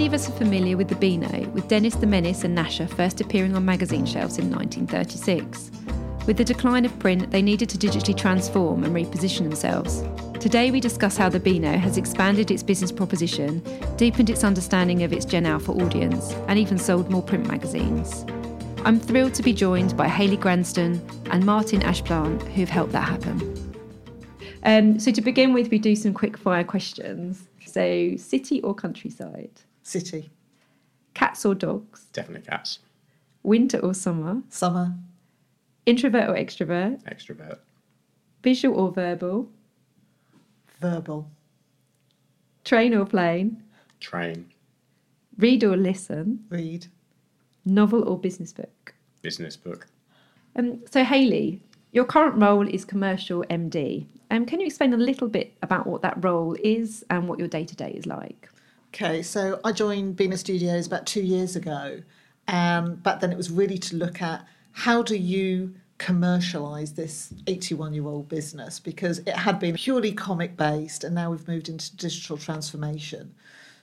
Many of us are familiar with the Beano, with Dennis the Menace and Gnasher first appearing on magazine shelves in 1936. With the decline of print, they needed to digitally transform and reposition themselves. Today, we discuss how the Beano has expanded its business proposition, deepened its understanding of its Gen Alpha audience, and even sold more print magazines. I'm thrilled to be joined by Hayley Granston and Martin Ashplant, who've helped that happen. Um, so, to begin with, we do some quick fire questions. So, city or countryside? City. Cats or dogs? Definitely cats. Winter or summer? Summer. Introvert or extrovert? Extrovert. Visual or verbal? Verbal. Train or plane? Train. Read or listen? Read. Novel or business book? Business book. Um, so, Hayley, your current role is commercial MD. Um, can you explain a little bit about what that role is and what your day to day is like? Okay, so I joined Beano Studios about two years ago. Um, and back then it was really to look at how do you commercialize this 81 year old business because it had been purely comic based and now we've moved into digital transformation.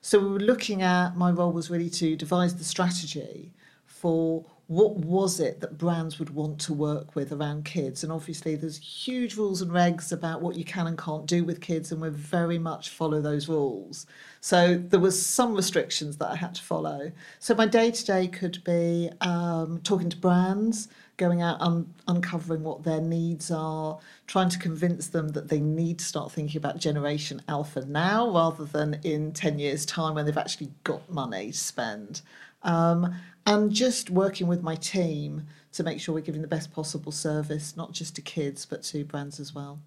So we were looking at my role was really to devise the strategy for what was it that brands would want to work with around kids? And obviously there's huge rules and regs about what you can and can't do with kids and we very much follow those rules. So there was some restrictions that i had to follow. So my day to day could be um, talking to brands going out and uncovering what their needs are trying to convince them that they need to start thinking about generation alpha now rather than in 10 years time when they've actually got money to spend. Um, and just working with my team to make sure we're giving the best possible service, not just to kids, but to brands as well.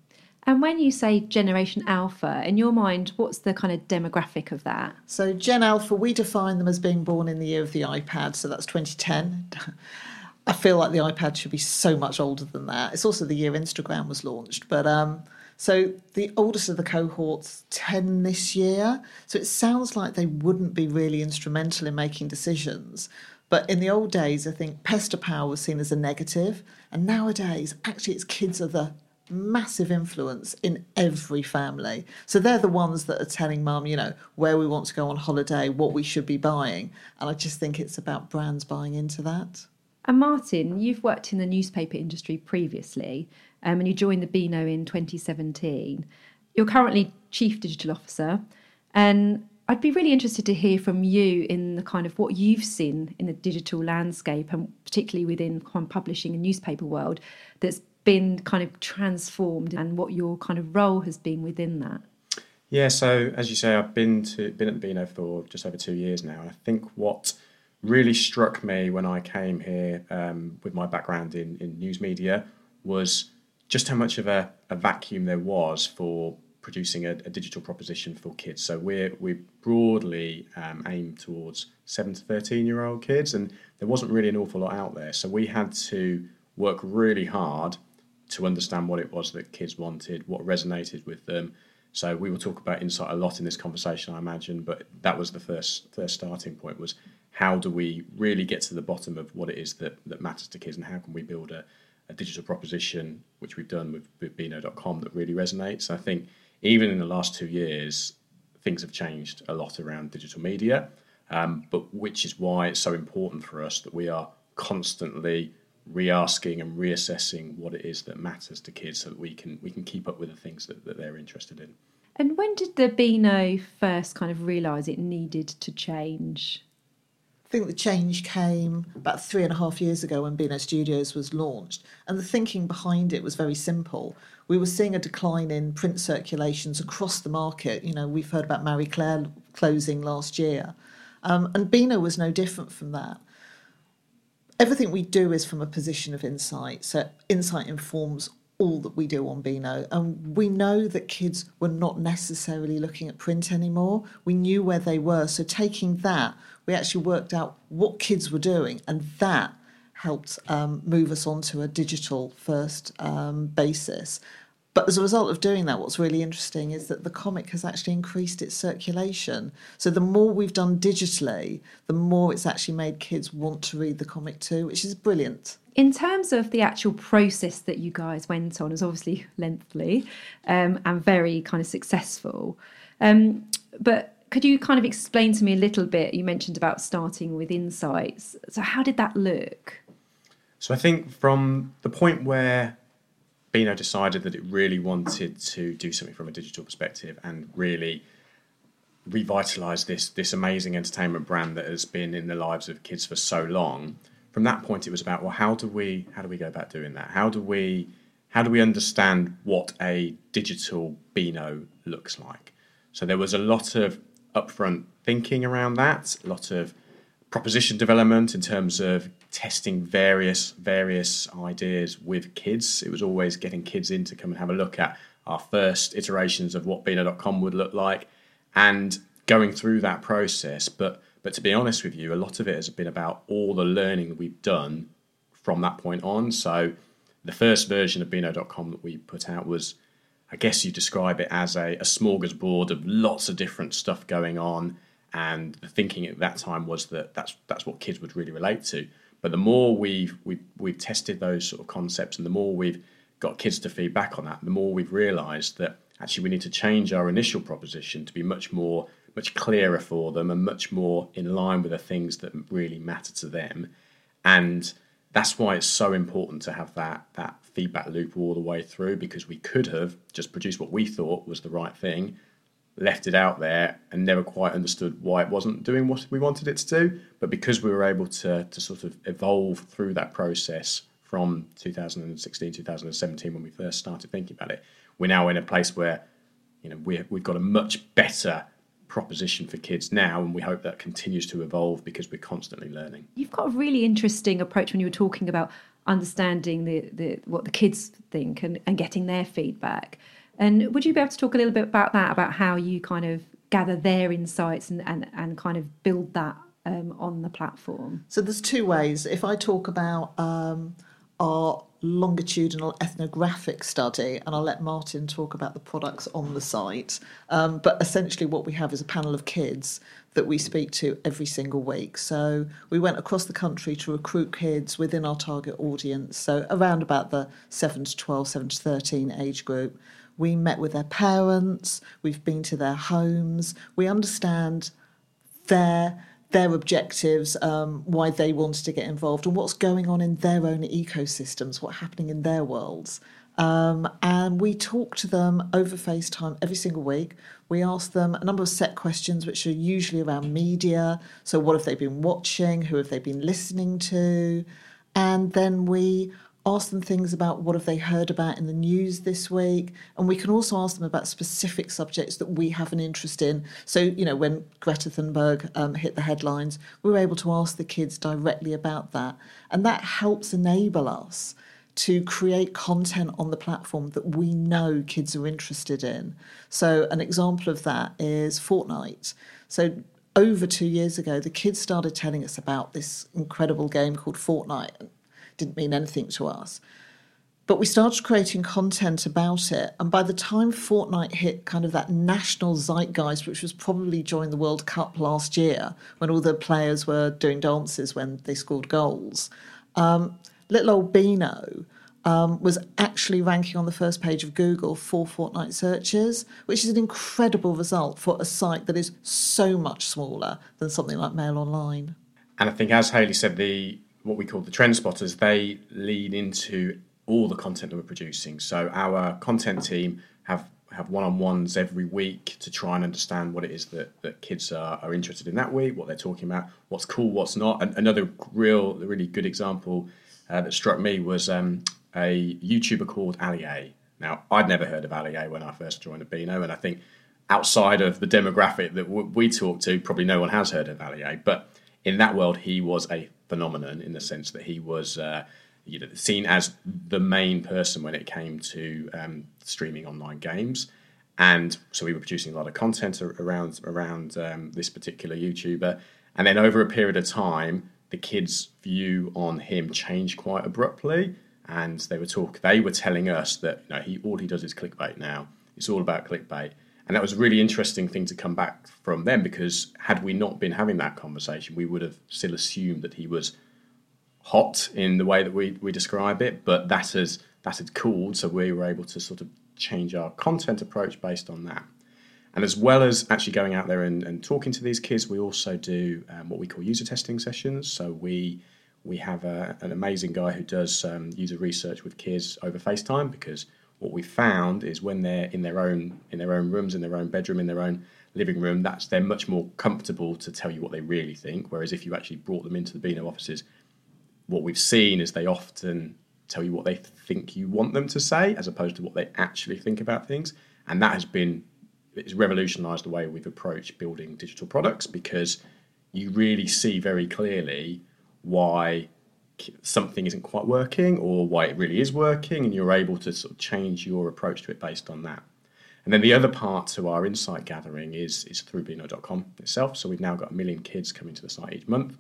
And when you say Generation Alpha, in your mind, what's the kind of demographic of that? So, Gen Alpha, we define them as being born in the year of the iPad, so that's 2010. I feel like the iPad should be so much older than that. It's also the year Instagram was launched, but um, so the oldest of the cohorts, 10 this year. So it sounds like they wouldn't be really instrumental in making decisions. But in the old days, I think pester power was seen as a negative. And nowadays, actually, it's kids are the massive influence in every family. So they're the ones that are telling mum, you know, where we want to go on holiday, what we should be buying. And I just think it's about brands buying into that. And Martin, you've worked in the newspaper industry previously um, and you joined the Beano in 2017. You're currently Chief Digital Officer. And I'd be really interested to hear from you in the kind of what you've seen in the digital landscape and particularly within publishing and newspaper world that's been kind of transformed and what your kind of role has been within that. Yeah, so as you say, I've been to been at the Beano for just over two years now, and I think what really struck me when I came here um, with my background in, in news media was just how much of a, a vacuum there was for producing a, a, digital proposition for kids. So we're we broadly um, aimed towards seven to thirteen year old kids, and there wasn't really an awful lot out there. So we had to work really hard to understand what it was that kids wanted, what resonated with them. So we will talk about insight a lot in this conversation, I imagine, but that was the first first starting point was how do we really get to the bottom of what it is that, that matters to kids and how can we build a, a digital proposition, which we've done with, with Beano.com that really resonates. I think even in the last two years, things have changed a lot around digital media, um, but which is why it's so important for us that we are constantly re-asking and reassessing what it is that matters to kids so that we can we can keep up with the things that, that they're interested in. And when did the Beano first kind of realise it needed to change? I think the change came about three and a half years ago when Beano Studios was launched. And the thinking behind it was very simple we were seeing a decline in print circulations across the market. You know, we've heard about Marie Claire closing last year, um, and Beano was no different from that. Everything we do is from a position of insight. So insight informs all that we do on Beano. And we know that kids were not necessarily looking at print anymore. We knew where they were. So taking that, we actually worked out what kids were doing, and that helped um, move us onto a digital first um, basis. But as a result of doing that, what's really interesting is that the comic has actually increased its circulation. So the more we've done digitally, the more it's actually made kids want to read the comic too, which is brilliant. In terms of the actual process that you guys went on, is obviously lengthy um, and very kind of successful. Um, but could you kind of explain to me a little bit? You mentioned about starting with insights. So, how did that look? So, I think from the point where Beano decided that it really wanted to do something from a digital perspective and really revitalize this this amazing entertainment brand that has been in the lives of kids for so long. From that point, it was about well, how do we how do we go about doing that? How do we how do we understand what a digital Beano looks like? So there was a lot of upfront thinking around that, a lot of proposition development in terms of testing various various ideas with kids. It was always getting kids in to come and have a look at our first iterations of what Beano.com would look like and going through that process. But but to be honest with you, a lot of it has been about all the learning we've done from that point on. So the first version of Beano.com that we put out was I guess you describe it as a, a smorgasbord of lots of different stuff going on. And the thinking at that time was that that's that's what kids would really relate to. But the more we've we've we've tested those sort of concepts, and the more we've got kids to feedback on that, the more we've realised that actually we need to change our initial proposition to be much more much clearer for them and much more in line with the things that really matter to them. And that's why it's so important to have that that feedback loop all the way through because we could have just produced what we thought was the right thing, left it out there and never quite understood why it wasn't doing what we wanted it to do. But because we were able to to sort of evolve through that process from 2016, 2017 when we first started thinking about it, we're now in a place where you know we we've got a much better proposition for kids now, and we hope that continues to evolve because we're constantly learning. You've got a really interesting approach when you were talking about understanding the, the what the kids think and, and getting their feedback. And would you be able to talk a little bit about that, about how you kind of gather their insights and, and, and kind of build that um, on the platform? So there's two ways. If I talk about um, our longitudinal ethnographic study, and I'll let Martin talk about the products on the site. Um, but essentially, what we have is a panel of kids that we speak to every single week. So we went across the country to recruit kids within our target audience, so around about the 7 to 12, 7 to 13 age group. We met with their parents, we've been to their homes, we understand their their objectives, um, why they wanted to get involved, and what's going on in their own ecosystems, what's happening in their worlds. Um, and we talk to them over FaceTime every single week. We ask them a number of set questions, which are usually around media. So, what have they been watching? Who have they been listening to? And then we ask them things about what have they heard about in the news this week and we can also ask them about specific subjects that we have an interest in. So you know when greta thunberg um, hit the headlines we were able to ask the kids directly about that and that helps enable us to create content on the platform that we know kids are interested in. So an example of that is fortnite. So over two years ago the kids started telling us about this incredible game called fortnite didn't mean anything to us. But we started creating content about it. And by the time Fortnite hit kind of that national zeitgeist, which was probably during the World Cup last year, when all the players were doing dances when they scored goals, um, little old Beano um, was actually ranking on the first page of Google for Fortnite searches, which is an incredible result for a site that is so much smaller than something like Mail Online. And I think, as Hayley said, the what we call the trend spotters, they lead into all the content that we're producing. So our content team have have one-on-ones every week to try and understand what it is that, that kids are, are interested in that week, what they're talking about, what's cool, what's not. And another real, really good example uh, that struck me was um, a YouTuber called Ali A. Now, I'd never heard of Ali A when I first joined Beano, and I think outside of the demographic that w- we talk to, probably no one has heard of Ali A. But in that world, he was a phenomenon in the sense that he was uh, you know, seen as the main person when it came to um, streaming online games. And so we were producing a lot of content around around um, this particular YouTuber. And then over a period of time, the kids' view on him changed quite abruptly. And they were talk they were telling us that you know he all he does is clickbait now. It's all about clickbait. And that was a really interesting thing to come back from them because had we not been having that conversation, we would have still assumed that he was hot in the way that we, we describe it, but that has that had cooled, so we were able to sort of change our content approach based on that. And as well as actually going out there and, and talking to these kids, we also do um, what we call user testing sessions. So we we have a, an amazing guy who does um, user research with kids over FaceTime because what we found is when they're in their own in their own rooms, in their own bedroom, in their own living room, that's they're much more comfortable to tell you what they really think. Whereas if you actually brought them into the Beano offices, what we've seen is they often tell you what they think you want them to say, as opposed to what they actually think about things. And that has been it's revolutionised the way we've approached building digital products because you really see very clearly why something isn't quite working or why it really is working, and you're able to sort of change your approach to it based on that. And then the other part to our insight gathering is, is through Beano.com itself. So we've now got a million kids coming to the site each month,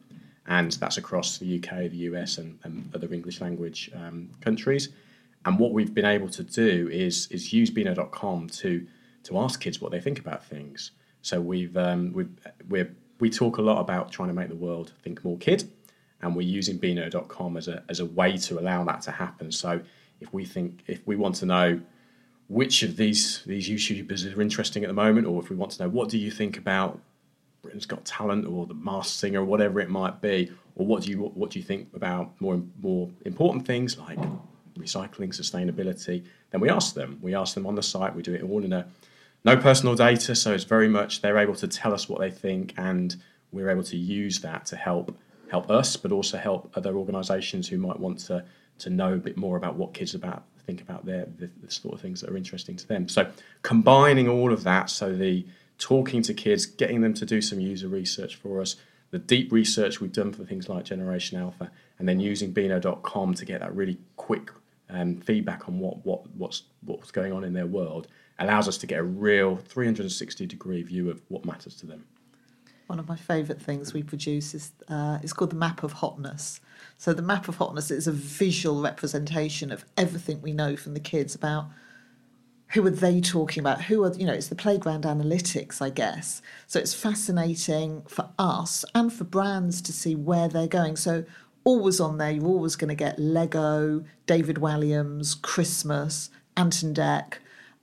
and that's across the UK, the US, and, and other English language um, countries. And what we've been able to do is, is use Beano.com to, to ask kids what they think about things. So we've, um, we've, we're, we talk a lot about trying to make the world think more kid and we're using Beano.com as a as a way to allow that to happen. So if we think if we want to know which of these these YouTubers are interesting at the moment, or if we want to know what do you think about Britain's Got Talent or the Masked Singer, or whatever it might be, or what do you what do you think about more more important things like recycling, sustainability? Then we ask them. We ask them on the site. We do it all in a no personal data, so it's very much they're able to tell us what they think, and we're able to use that to help help us, but also help other organisations who might want to to know a bit more about what kids about think about their the, the sort of things that are interesting to them. So combining all of that, so the talking to kids, getting them to do some user research for us, the deep research we've done for things like Generation Alpha, and then using Beano.com to get that really quick um, feedback on what, what what's what's going on in their world allows us to get a real 360 degree view of what matters to them one of my favourite things we produce is uh, it's called the map of hotness. So the map of hotness is a visual representation of everything we know from the kids about who are they talking about? Who are you know? It's the playground analytics, I guess. So it's fascinating for us and for brands to see where they're going. So always on there, you're always going to get Lego, David Walliams, Christmas, Ant and Dec,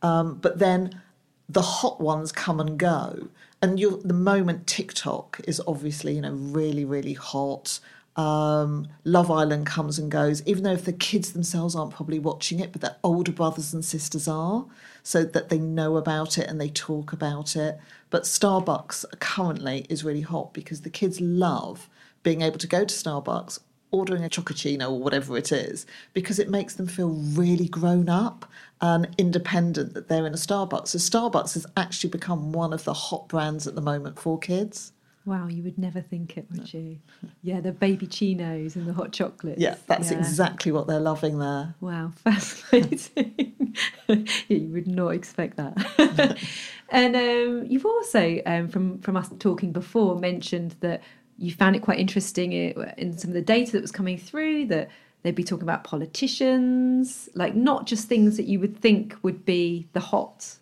um, but then the hot ones come and go and you the moment TikTok is obviously you know really really hot. Um, Love Island comes and goes, even though if the kids themselves aren't probably watching it, but their older brothers and sisters are, so that they know about it and they talk about it. But Starbucks currently is really hot because the kids love being able to go to Starbucks, ordering a chococino or whatever it is, because it makes them feel really grown up and independent that they're in a Starbucks. So Starbucks has actually become one of the hot brands at the moment for kids. Wow, you would never think it, would you? Yeah, the baby chinos and the hot chocolates. Yeah, that's yeah. exactly what they're loving there. Wow, fascinating. you would not expect that. and um, you've also, um, from from us talking before, mentioned that you found it quite interesting in some of the data that was coming through that they'd be talking about politicians, like not just things that you would think would be the hot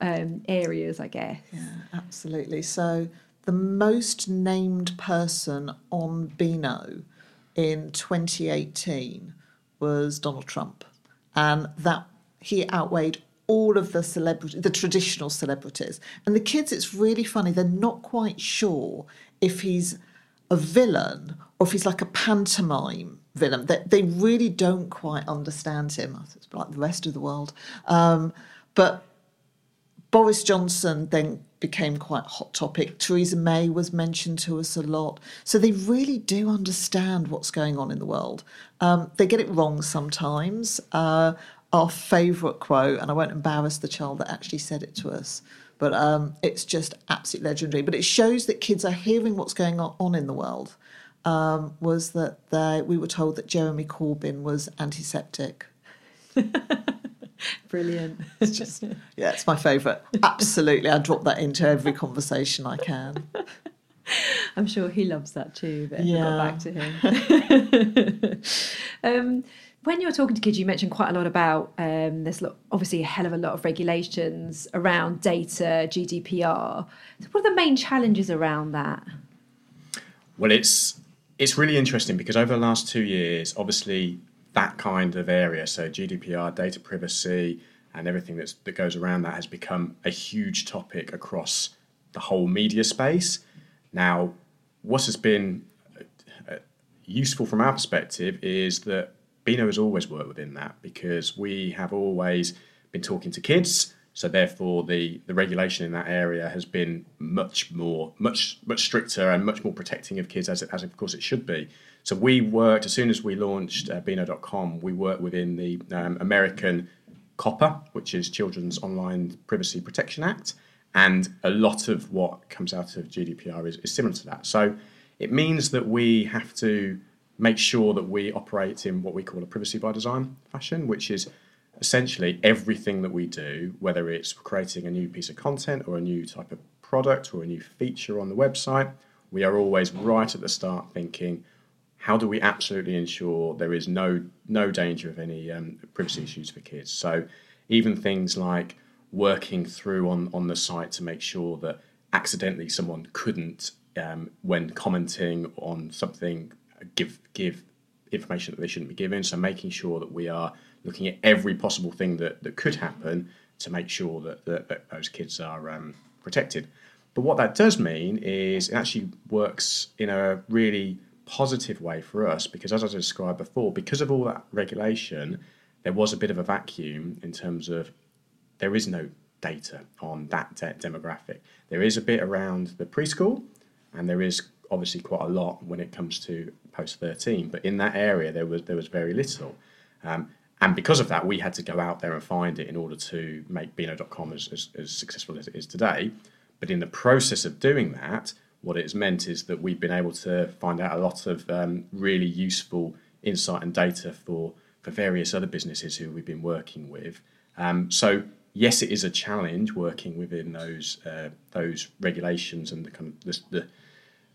um, areas, I guess. Yeah, absolutely. So the most named person on Beano in 2018 was Donald Trump, and that he outweighed all of the celebrity, the traditional celebrities. And the kids, it's really funny. They're not quite sure if he's a villain or if he's like a pantomime villain. They, they really don't quite understand him. It's like the rest of the world. Um, but Boris Johnson then became quite a hot topic. Theresa May was mentioned to us a lot. So they really do understand what's going on in the world. Um, they get it wrong sometimes. Uh, our favourite quote, and I won't embarrass the child that actually said it to us, but um, it's just absolutely legendary. But it shows that kids are hearing what's going on in the world. Um, was that they, we were told that Jeremy Corbyn was antiseptic. Brilliant. It's just, yeah, it's my favourite. Absolutely. I drop that into every conversation I can. I'm sure he loves that too, but yeah. got back to him. um, when you're talking to kids, you mentioned quite a lot about um, there's obviously a hell of a lot of regulations around data, GDPR. So what are the main challenges around that? Well, it's it's really interesting because over the last two years, obviously that kind of area, so GDPR, data privacy, and everything that's, that goes around that has become a huge topic across the whole media space. Now, what has been uh, useful from our perspective is that Beano has always worked within that because we have always been talking to kids. So therefore, the, the regulation in that area has been much more, much much stricter and much more protecting of kids, as, it as of course it should be. So we worked as soon as we launched uh, Beano.com. We worked within the um, American COPPA, which is Children's Online Privacy Protection Act, and a lot of what comes out of GDPR is, is similar to that. So it means that we have to make sure that we operate in what we call a privacy by design fashion, which is essentially everything that we do, whether it's creating a new piece of content or a new type of product or a new feature on the website, we are always right at the start thinking, how do we absolutely ensure there is no no danger of any um, privacy issues for kids? So even things like working through on on the site to make sure that accidentally someone couldn't, um, when commenting on something, give give information that they shouldn't be given. So making sure that we are looking at every possible thing that, that could happen to make sure that, that, that those kids are um, protected. But what that does mean is it actually works in a really positive way for us because, as I described before, because of all that regulation, there was a bit of a vacuum in terms of there is no data on that de- demographic. There is a bit around the preschool, and there is obviously quite a lot when it comes to post 13. But in that area, there was there was very little. Um, and because of that, we had to go out there and find it in order to make Beano.com as, as, as successful as it is today. But in the process of doing that, what it has meant is that we've been able to find out a lot of um, really useful insight and data for, for various other businesses who we've been working with. Um, so yes, it is a challenge working within those uh, those regulations and the kind of the, the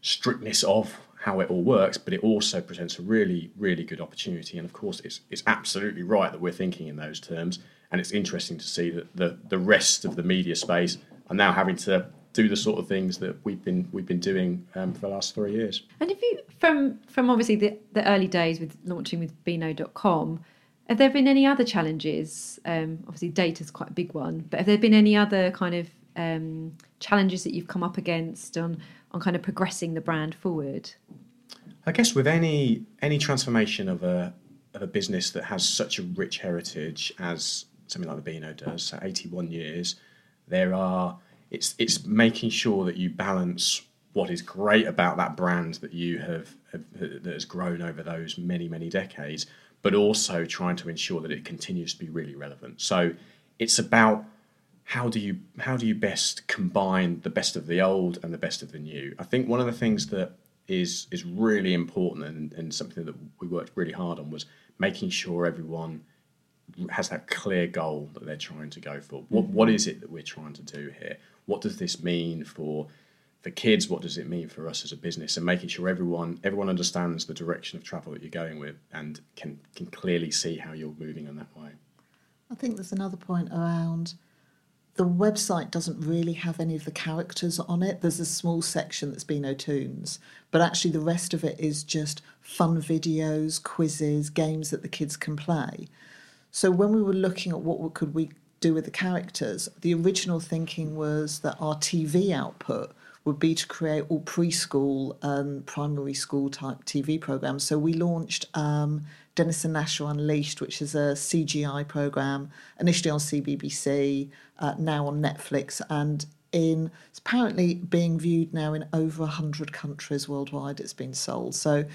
strictness of how it all works, but it also presents a really, really good opportunity. And of course, it's it's absolutely right that we're thinking in those terms. And it's interesting to see that the the rest of the media space are now having to do the sort of things that we've been we've been doing um, for the last three years. And if you from from obviously the, the early days with launching with Beano.com, have there been any other challenges? Um, obviously, data is quite a big one, but have there been any other kind of um, challenges that you've come up against on on kind of progressing the brand forward? I guess with any any transformation of a of a business that has such a rich heritage as something like the Beano does, so 81 years, there are it's it's making sure that you balance what is great about that brand that you have, have that has grown over those many many decades, but also trying to ensure that it continues to be really relevant. So it's about how do you how do you best combine the best of the old and the best of the new? I think one of the things that is is really important and, and something that we worked really hard on was making sure everyone has that clear goal that they're trying to go for. What what is it that we're trying to do here? What does this mean for for kids? What does it mean for us as a business? And making sure everyone everyone understands the direction of travel that you're going with and can can clearly see how you're moving in that way. I think there's another point around the website doesn't really have any of the characters on it. There's a small section that's Beano Tunes, but actually the rest of it is just fun videos, quizzes, games that the kids can play. So when we were looking at what could we do with the characters, the original thinking was that our TV output would be to create all preschool and primary school type TV programs. So we launched um, Dennis and Gnasher Unleashed, which is a CGI program, initially on CBBC, uh, now on Netflix, and in it's apparently being viewed now in over 100 countries worldwide. It's been sold. So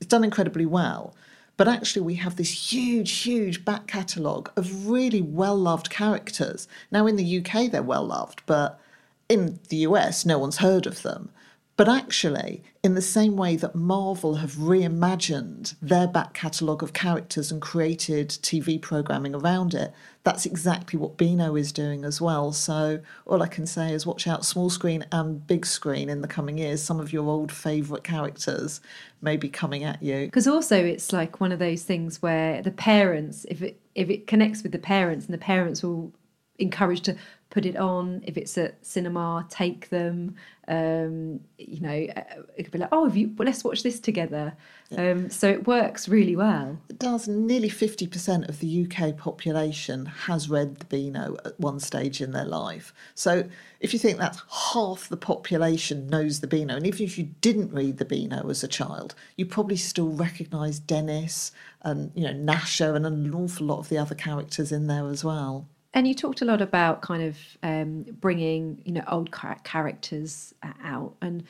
it's done incredibly well. But actually, we have this huge, huge back catalogue of really well loved characters. Now, in the UK, they're well loved, but in the US, no one's heard of them. But actually, in the same way that Marvel have reimagined their back catalogue of characters and created TV programming around it, that's exactly what Beano is doing as well. So all I can say is watch out small screen and big screen in the coming years. Some of your old favourite characters may be coming at you. Because also it's like one of those things where the parents, if it if it connects with the parents and the parents will encourage to put it on. If it's at cinema, take them. Um, you know, uh, it could be like, oh, you, well, let's watch this together. Um, so it works really well. It does. Nearly 50% of the UK population has read the Beano at one stage in their life. So if you think that's half the population knows the Beano, and even if you didn't read the Beano as a child, you probably still recognise Dennis and, you know, Gnasher and an awful lot of the other characters in there as well. And you talked a lot about kind of um, bringing, you know, old characters out, and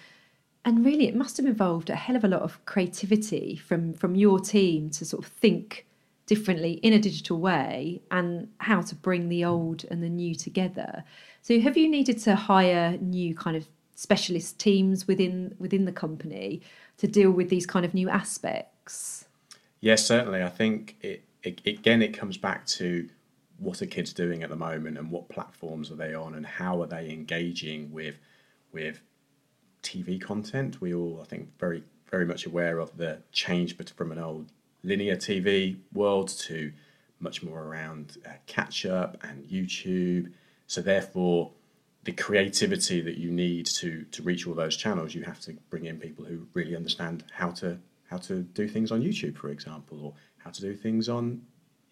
and really it must have involved a hell of a lot of creativity from from your team to sort of think differently in a digital way and how to bring the old and the new together. So have you needed to hire new kind of specialist teams within within the company to deal with these kind of new aspects? Yes, certainly. I think it, it again it comes back to what are kids doing at the moment and what platforms are they on and how are they engaging with with TV content. We all, I think, very very much aware of the change from an old linear TV world to much more around uh, catch up and YouTube. So therefore, the creativity that you need to to reach all those channels, you have to bring in people who really understand how to how to do things on YouTube, for example, or how to do things on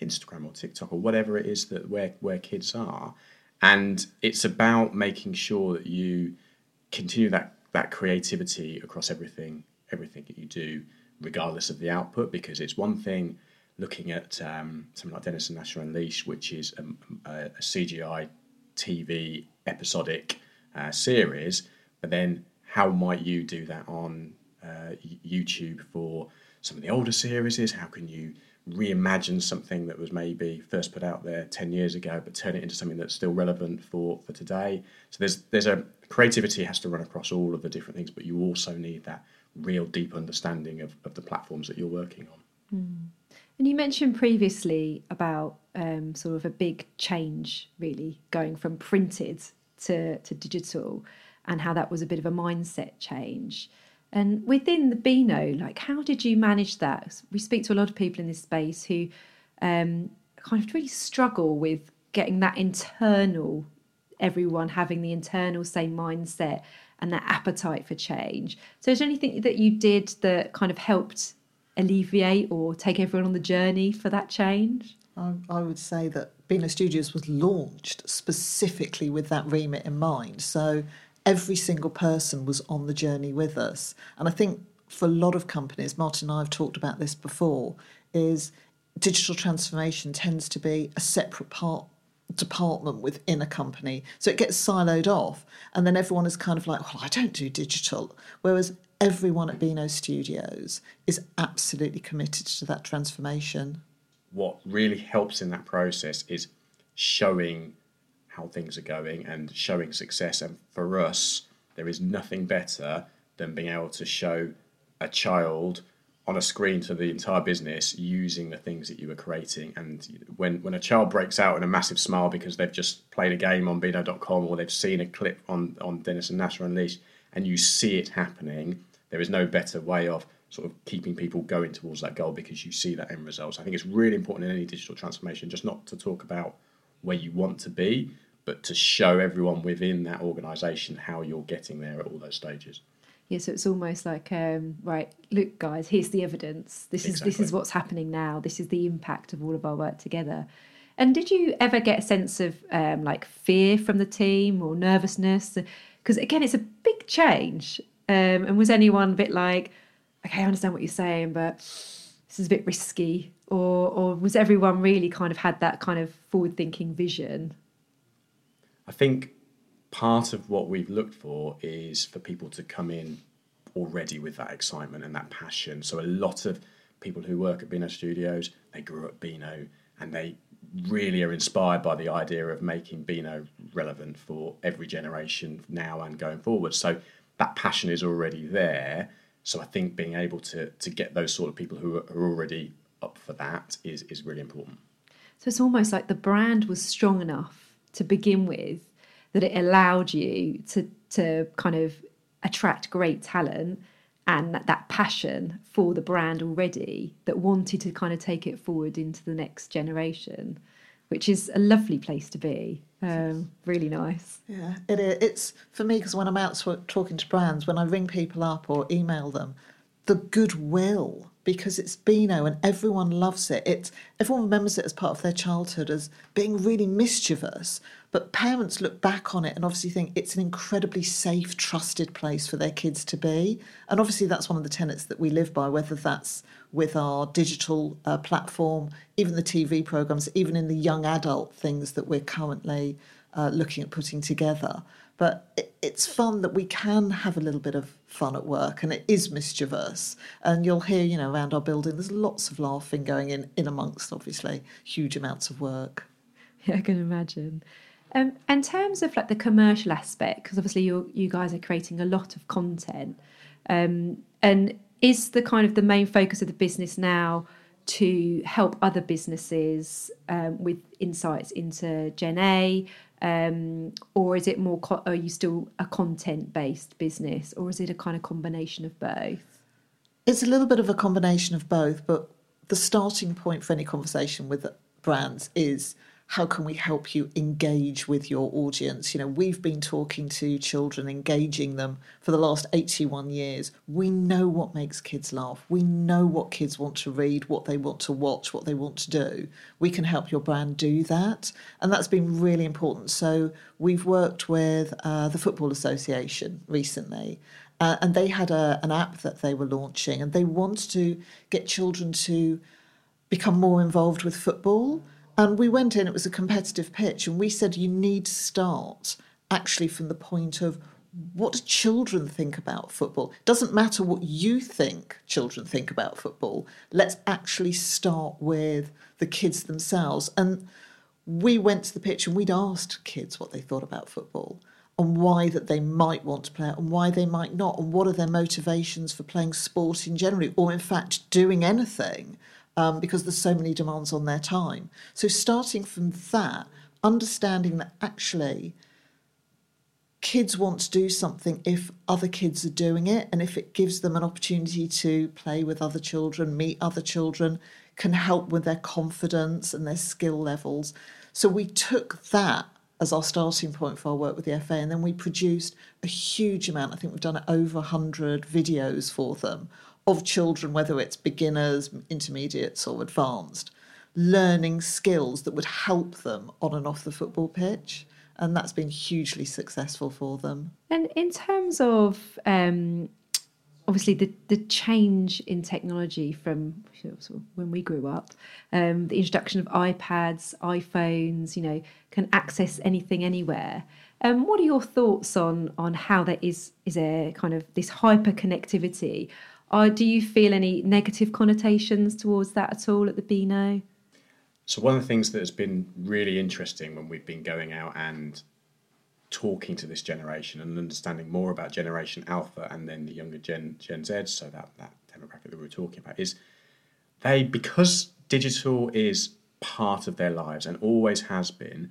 Instagram or TikTok or whatever it is that where where kids are, and it's about making sure that you continue that that creativity across everything everything that you do, regardless of the output. Because it's one thing looking at um, something like Dennis and Gnasher Unleashed, which is a, a, a CGI TV episodic uh, series, but then how might you do that on uh, YouTube for some of the older series? How can you reimagine something that was maybe first put out there 10 years ago but turn it into something that's still relevant for for today. So there's there's a creativity has to run across all of the different things but you also need that real deep understanding of, of the platforms that you're working on. Mm. and you mentioned previously about um, sort of a big change really going from printed to, to digital and how that was a bit of a mindset change and within the Beano, like how did you manage that? We speak to a lot of people in this space who um, kind of really struggle with getting that internal, everyone having the internal same mindset and that appetite for change. So, is there anything that you did that kind of helped alleviate or take everyone on the journey for that change? I, I would say that Beano Studios was launched specifically with that remit in mind. So every single person was on the journey with us. And I think for a lot of companies, Martin and I have talked about this before, is digital transformation tends to be a separate part department within a company. So it gets siloed off. And then everyone is kind of like, well, I don't do digital. Whereas everyone at Beano Studios is absolutely committed to that transformation. What really helps in that process is showing how things are going and showing success. And for us, there is nothing better than being able to show a child on a screen to the entire business using the things that you were creating. And when, when a child breaks out in a massive smile because they've just played a game on Beano.com or they've seen a clip on, on Dennis and Gnasher Unleashed and you see it happening, there is no better way of sort of keeping people going towards that goal because you see that end results. I think it's really important in any digital transformation just not to talk about where you want to be, but to show everyone within that organisation how you're getting there at all those stages. Yeah, so it's almost like, um, right, look, guys, here's the evidence. This is this is what's happening now. This is the impact of all of our work together. And did you ever get a sense of um, like fear from the team or nervousness? Because again, it's a big change. Um, and was anyone a bit like, okay, I understand what you're saying, but this is a bit risky? Or, or was everyone really kind of had that kind of forward thinking vision? I think part of what we've looked for is for people to come in already with that excitement and that passion. So a lot of people who work at Beano Studios, they grew up Beano and they really are inspired by the idea of making Beano relevant for every generation now and going forward. So that passion is already there. So I think being able to to get those sort of people who are already up for that is is really important. So it's almost like the brand was strong enough to begin with that it allowed you to to kind of attract great talent and that, that passion for the brand already that wanted to kind of take it forward into the next generation. which is a lovely place to be. Um, really nice. Yeah, it is. It's for me because when I'm out talking to brands, when I ring people up or email them, the goodwill because it's Beano and everyone loves it. It's everyone remembers it as part of their childhood as being really mischievous. But parents look back on it and obviously think it's an incredibly safe, trusted place for their kids to be. And obviously that's one of the tenets that we live by, whether that's with our digital uh, platform, even the TV programs, even in the young adult things that we're currently uh, looking at putting together. But it, it's fun that we can have a little bit of fun at work and it is mischievous. And you'll hear, you know, around our building, there's lots of laughing going in, in amongst, obviously, huge amounts of work. Yeah, I can imagine. Um, in terms of like the commercial aspect, because obviously you you guys are creating a lot of content, um, and is the kind of the main focus of the business now to help other businesses um, with insights into Gen A, um, or is it more? Co- are you still a content based business, or is it a kind of combination of both? It's a little bit of a combination of both, but the starting point for any conversation with brands is how can we help you engage with your audience? You know, we've been talking to children, engaging them for the last 81 years. We know what makes kids laugh. We know what kids want to read, what they want to watch, what they want to do. We can help your brand do that. And that's been really important. So we've worked with uh, the Football Association recently. Uh, and they had a, an app that they were launching, and they wanted to get children to become more involved with football. And we went in, it was a competitive pitch, and we said you need to start actually from the point of what do children think about football? Doesn't matter what you think children think about football. Let's actually start with the kids themselves. And we went to the pitch and we'd asked kids what they thought about football and why that they might want to play it and why they might not and what are their motivations for playing sport in general or in fact doing anything um, because there's so many demands on their time. So starting from that, understanding that actually kids want to do something if other kids are doing it and if it gives them an opportunity to play with other children, meet other children, can help with their confidence and their skill levels. So we took that as our starting point for our work with the FA and then we produced a huge amount, I think we've done over 100 videos for them of children, whether it's beginners, intermediates, or advanced, learning skills that would help them on and off the football pitch. And that's been hugely successful for them. And in terms of um, obviously the, the change in technology from when we grew up, um, the introduction of iPads, iPhones, you know, can access anything anywhere. Um, what are your thoughts on on how there is is a kind of this hyper connectivity do you feel any negative connotations towards that at all at the Beano? So one of the things that has been really interesting when we've been going out and talking to this generation and understanding more about Generation Alpha and then the younger Gen Gen Z, so that that demographic that we were talking about, is they because digital is part of their lives and always has been.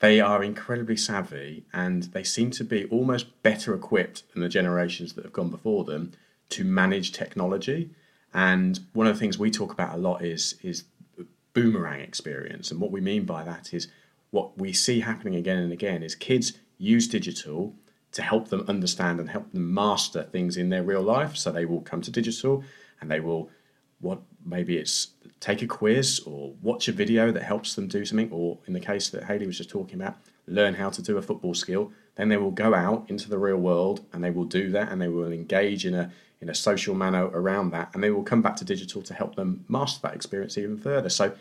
They are incredibly savvy and they seem to be almost better equipped than the generations that have gone before them to manage technology. And one of the things we talk about a lot is is boomerang experience. And what we mean by that is what we see happening again and again is kids use digital to help them understand and help them master things in their real life. So they will come to digital and they will what maybe it's take a quiz or watch a video that helps them do something, or in the case that Hayley was just talking about, learn how to do a football skill. Then they will go out into the real world and they will do that and they will engage in a in a social manner around that, and they will come back to digital to help them master that experience even further. So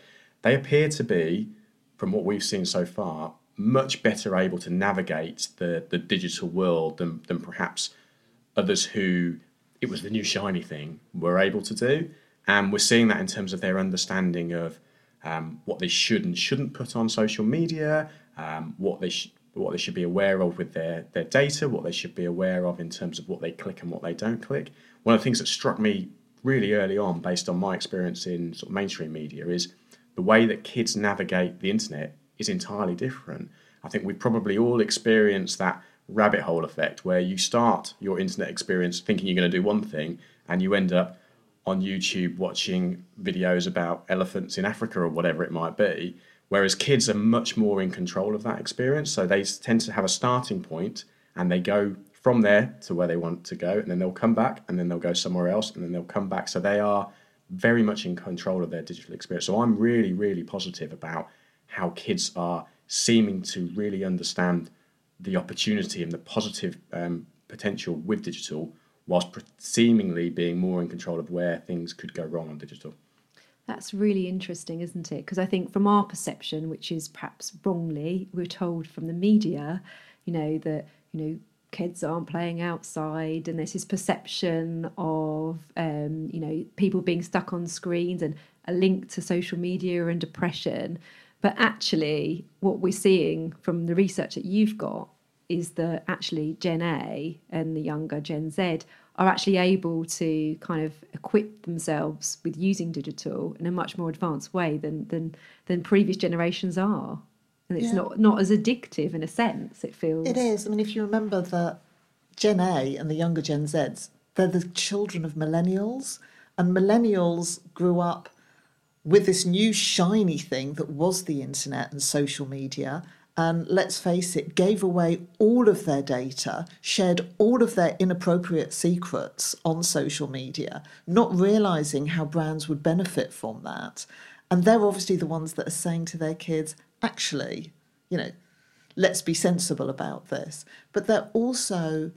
they appear to be, from what we've seen so far, much better able to navigate the, the digital world than, than perhaps others who it was the new shiny thing were able to do. And we're seeing that in terms of their understanding of um, what they should and shouldn't put on social media, um, what they sh- what they should be aware of with their, their data, what they should be aware of in terms of what they click and what they don't click. One of the things that struck me really early on, based on my experience in sort of mainstream media, is the way that kids navigate the internet is entirely different. I think we probably all experienced that rabbit hole effect where you start your internet experience thinking you're going to do one thing and you end up on YouTube watching videos about elephants in Africa or whatever it might be Whereas kids are much more in control of that experience. So they tend to have a starting point and they go from there to where they want to go, and then they'll come back, and then they'll go somewhere else, and then they'll come back. So they are very much in control of their digital experience. So I'm really, really positive about how kids are seeming to really understand the opportunity and the positive um, potential with digital, whilst seemingly being more in control of where things could go wrong on digital. That's really interesting, isn't it? Because I think from our perception, which is perhaps wrongly, we're told from the media, you know, that, you know, kids aren't playing outside and there's this perception of, um, you know, people being stuck on screens and a link to social media and depression. But actually, what we're seeing from the research that you've got is that actually Gen A and the younger Gen Z are actually able to kind of equip themselves with using digital in a much more advanced way than than than previous generations are. And it's yeah. not not as addictive in a sense, it feels. It is. I mean, if you remember that Gen A and the younger Gen Zs, they're the children of millennials, and millennials grew up with this new shiny thing that was the internet and social media and let's face it, gave away all of their data, shared all of their inappropriate secrets on social media, not realizing how brands would benefit from that. And they're obviously the ones that are saying to their kids, actually, you know, let's be sensible about this. But they're also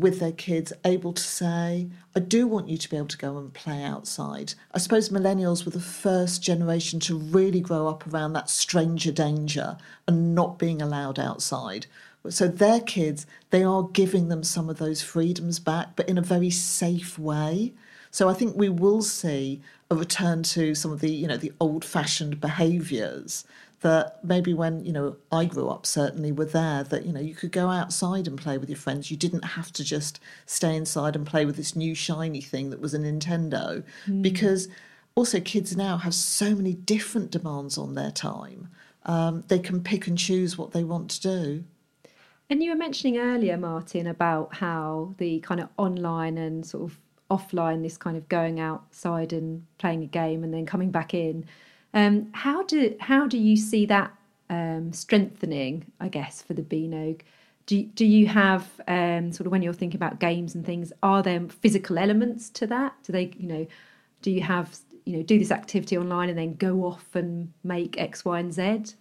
with their kids able to say, I do want you to be able to go and play outside. I suppose millennials were the first generation to really grow up around that stranger danger and not being allowed outside. So their kids, they are giving them some of those freedoms back, but in a very safe way. So I think we will see a return to some of the, you know, the old-fashioned behaviours that maybe when you know I grew up certainly were there that you know you could go outside and play with your friends. You didn't have to just stay inside and play with this new shiny thing that was a Nintendo mm. because also kids now have so many different demands on their time. Um, they can pick and choose what they want to do. And you were mentioning earlier Martin about how the kind of online and sort of offline this kind of going outside and playing a game and then coming back in um, how do how do you see that um, strengthening? I guess for the Beano, do do you have um, sort of when you're thinking about games and things? Are there physical elements to that? Do they you know? Do you have you know do this activity online and then go off and make X, Y, and Z?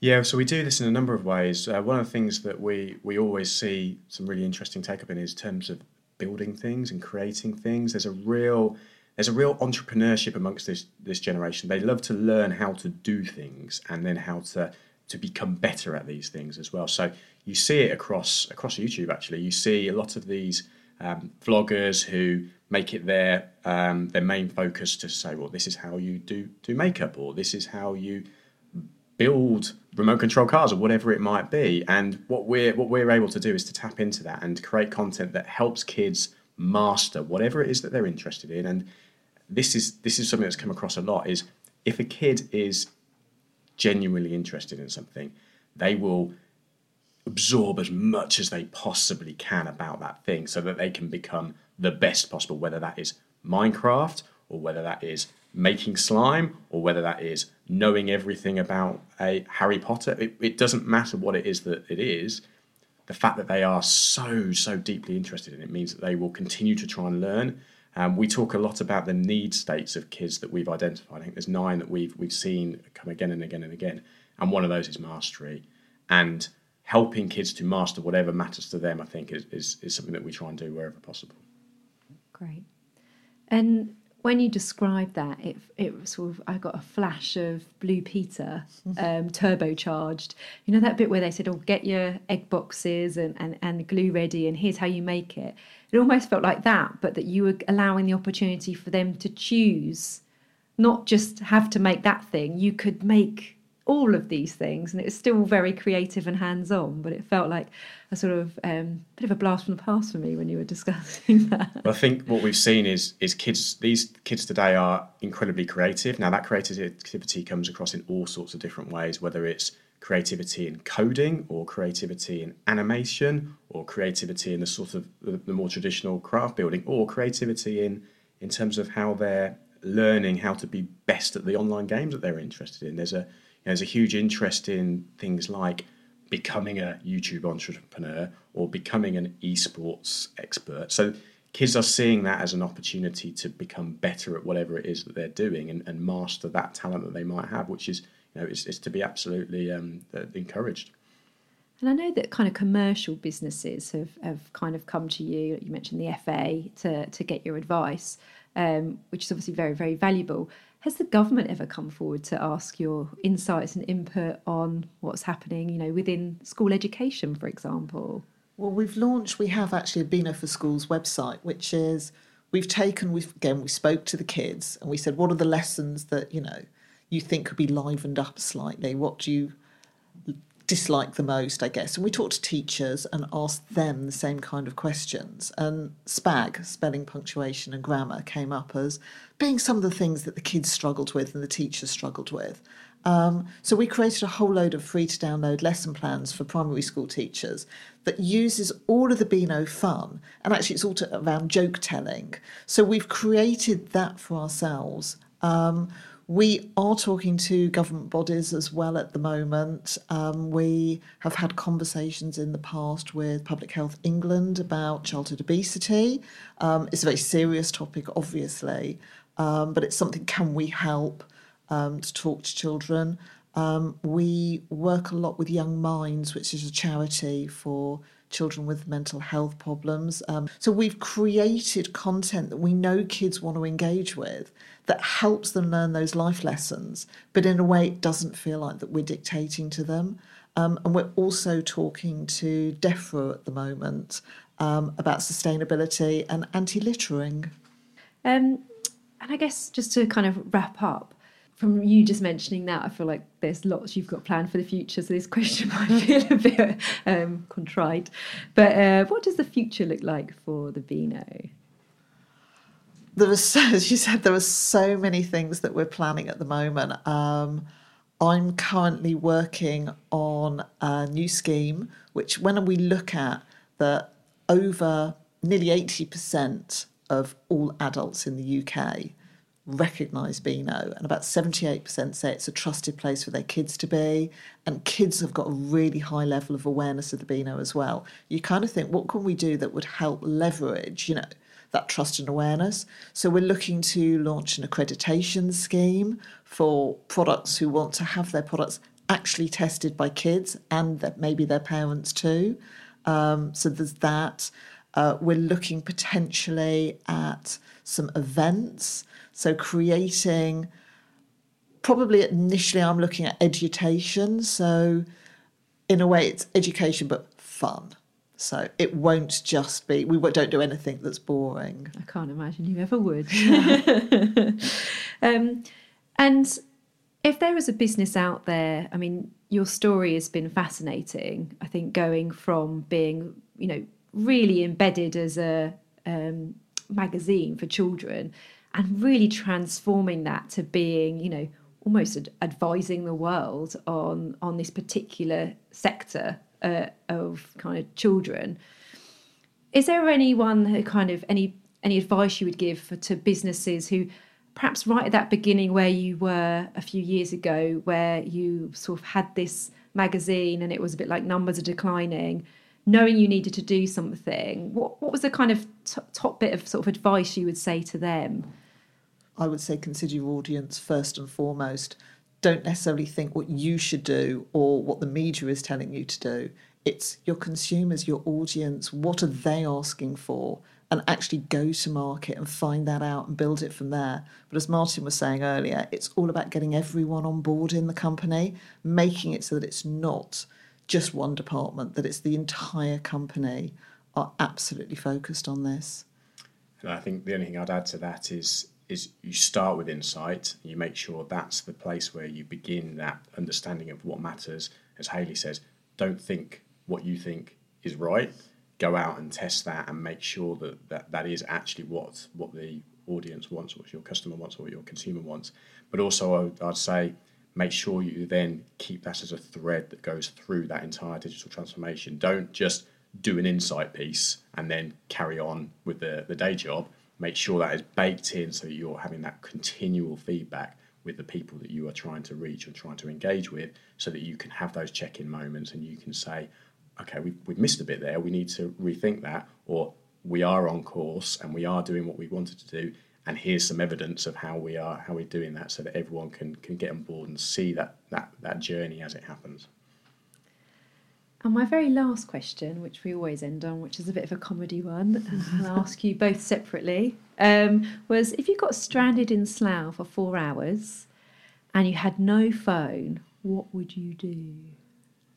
Yeah, so we do this in a number of ways. Uh, one of the things that we we always see some really interesting take up in is terms of building things and creating things. There's a real there's a real entrepreneurship amongst this this generation. They love to learn how to do things and then how to to become better at these things as well. So you see it across across YouTube. Actually, you see a lot of these um, vloggers who make it their um, their main focus to say, well, this is how you do do makeup, or this is how you build remote control cars, or whatever it might be. And what we're what we're able to do is to tap into that and create content that helps kids master whatever it is that they're interested in and this is this is something that's come across a lot is if a kid is genuinely interested in something, they will absorb as much as they possibly can about that thing so that they can become the best possible, whether that is Minecraft or whether that is making slime or whether that is knowing everything about a Harry Potter. It, it doesn't matter what it is that it is. The fact that they are so, so deeply interested in it means that they will continue to try and learn um, we talk a lot about the need states of kids that we've identified. I think there's nine that we've we've seen come again and again and again, and one of those is mastery. And helping kids to master whatever matters to them, I think, is, is, is something that we try and do wherever possible. Great. And when you described that, it it sort of I got a flash of Blue Peter, mm-hmm. um, turbocharged. You know that bit where they said, "Oh, get your egg boxes and, and and glue ready, and here's how you make it." It almost felt like that, but that you were allowing the opportunity for them to choose, not just have to make that thing. You could make all of these things, and it was still very creative and hands on. But it felt like a sort of um, bit of a blast from the past for me when you were discussing that. Well, I think what we've seen is is kids. These kids today are incredibly creative. Now that creativity comes across in all sorts of different ways, whether it's creativity in coding or creativity in animation or creativity in the sort of the, the more traditional craft building or creativity in in terms of how they're learning how to be best at the online games that they're interested in. There's a there's a huge interest in things like becoming a YouTube entrepreneur or becoming an esports expert. So kids are seeing that as an opportunity to become better at whatever it is that they're doing and, and master that talent that they might have, which is you know is, is to be absolutely um, encouraged. And I know that kind of commercial businesses have, have kind of come to you. You mentioned the FA to to get your advice, um, which is obviously very very valuable. Has the government ever come forward to ask your insights and input on what's happening, you know, within school education, for example? Well, we've launched, we have actually a Beano for Schools website, which is we've taken, we've again, we spoke to the kids and we said, what are the lessons that, you know, you think could be livened up slightly? What do you dislike the most, I guess? And we talked to teachers and asked them the same kind of questions. And SPAG, spelling, punctuation, and grammar, came up as being some of the things that the kids struggled with and the teachers struggled with. Um, so we created a whole load of free to download lesson plans for primary school teachers that uses all of the Beano fun, and actually it's all to, around joke telling. So we've created that for ourselves. Um, we are talking to government bodies as well at the moment. Um, we have had conversations in the past with Public Health England about childhood obesity. Um, it's a very serious topic, obviously, um, but it's something can we help? um, to talk to children. Um, we work a lot with Young Minds, which is a charity for children with mental health problems. Um, so we've created content that we know kids want to engage with that helps them learn those life lessons, but in a way it doesn't feel like that we're dictating to them. Um, and we're also talking to DEFRA at the moment um, about sustainability and anti littering. Um, and I guess just to kind of wrap up, from you just mentioning that, I feel like there's lots you've got planned for the future. So this question might feel a bit um, contrite. But uh, what does the future look like for the Beano? There are, so, as you said, there are so many things that we're planning at the moment. Um, I'm currently working on a new scheme, which when we look at that over nearly 80% of all adults in the UK recognise Beano, and about 78% say it's a trusted place for their kids to be. And kids have got a really high level of awareness of the Beano as well. You kind of think, what can we do that would help leverage, you know, that trust and awareness? So we're looking to launch an accreditation scheme for products who want to have their products actually tested by kids and that maybe their parents too. Um, so there's that. Uh, we're looking potentially at some events so creating, probably initially I'm looking at education. So in a way, it's education but fun. So it won't just be we don't do anything that's boring. I can't imagine you ever would. um, and if there is a business out there, I mean, your story has been fascinating. I think going from being, you know, really embedded as a um, magazine for children and really transforming that to being, you know, almost advising the world on on this particular sector uh, of kind of children. Is there anyone who kind of any any advice you would give for, to businesses who perhaps right at that beginning where you were a few years ago, where you sort of had this magazine and it was a bit like numbers are declining, knowing you needed to do something, what what was the kind of t- top bit of sort of advice you would say to them? I would say consider your audience first and foremost. Don't necessarily think what you should do or what the media is telling you to do. It's your consumers, your audience. What are they asking for? And actually go to market and find that out and build it from there. But as Martin was saying earlier, it's all about getting everyone on board in the company, making it so that it's not just one department, that it's the entire company are absolutely focused on this. And I think the only thing I'd add to that is is you start with insight. You make sure that's the place where you begin that understanding of what matters. As Hayley says, don't think what you think is right. Go out and test that and make sure that that, that is actually what what the audience wants, what your customer wants, or what your consumer wants. But also, I'd say make sure you then keep that as a thread that goes through that entire digital transformation. Don't just do an insight piece and then carry on with the, the day job. Make sure that is baked in so you're having that continual feedback with the people that you are trying to reach and trying to engage with so that you can have those check-in moments and you can say okay we've, we've missed a bit there. We need to rethink that or we are on course and we are doing what we wanted to do and here's some evidence of how we are how we're doing that so that everyone can can get on board and see that that that journey as it happens and my very last question, which we always end on, which is a bit of a comedy one, and I'll ask you both separately, um, was if you got stranded in Slough for four hours and you had no phone, what would you do?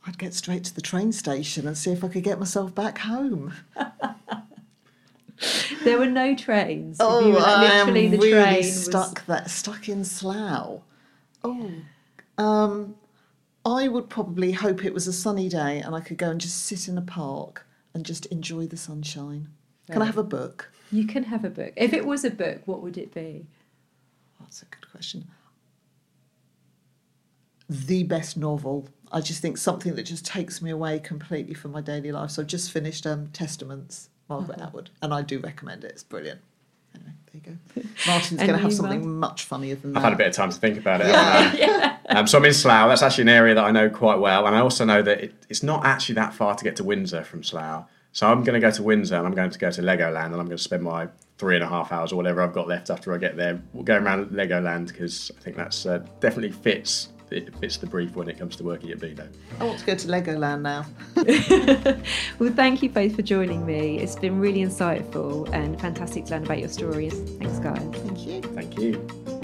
I'd get straight to the train station and see if I could get myself back home. there were no trains. Oh, you were like, I am literally the really train was- stuck that stuck in Slough. Oh, um, I would probably hope it was a sunny day and I could go and just sit in a park and just enjoy the sunshine. Can I have a book? You can have a book. If it was a book, what would it be? That's a good question. The best novel. I just think something that just takes me away completely from my daily life. So I've just finished um, Testaments, Margaret Uh-huh. Atwood, and I do recommend it. It's brilliant. Anyway, there you go. Martin's going to have something Mark? much funnier than that. I've had a bit of time to think about it. Yeah. haven't Um, so I'm in Slough. That's actually an area that I know quite well, and I also know that it, it's not actually that far to get to Windsor from Slough. So I'm going to go to Windsor, and I'm going to go to Legoland, and I'm going to spend my three and a half hours or whatever I've got left after I get there. We'll go around Legoland because I think that's uh, definitely fits it fits the brief when it comes to working at Beano. I want to go to Legoland now. Well, thank you both for joining me. It's been really insightful and fantastic to learn about your stories. Thanks, guys. Thank you. Thank you.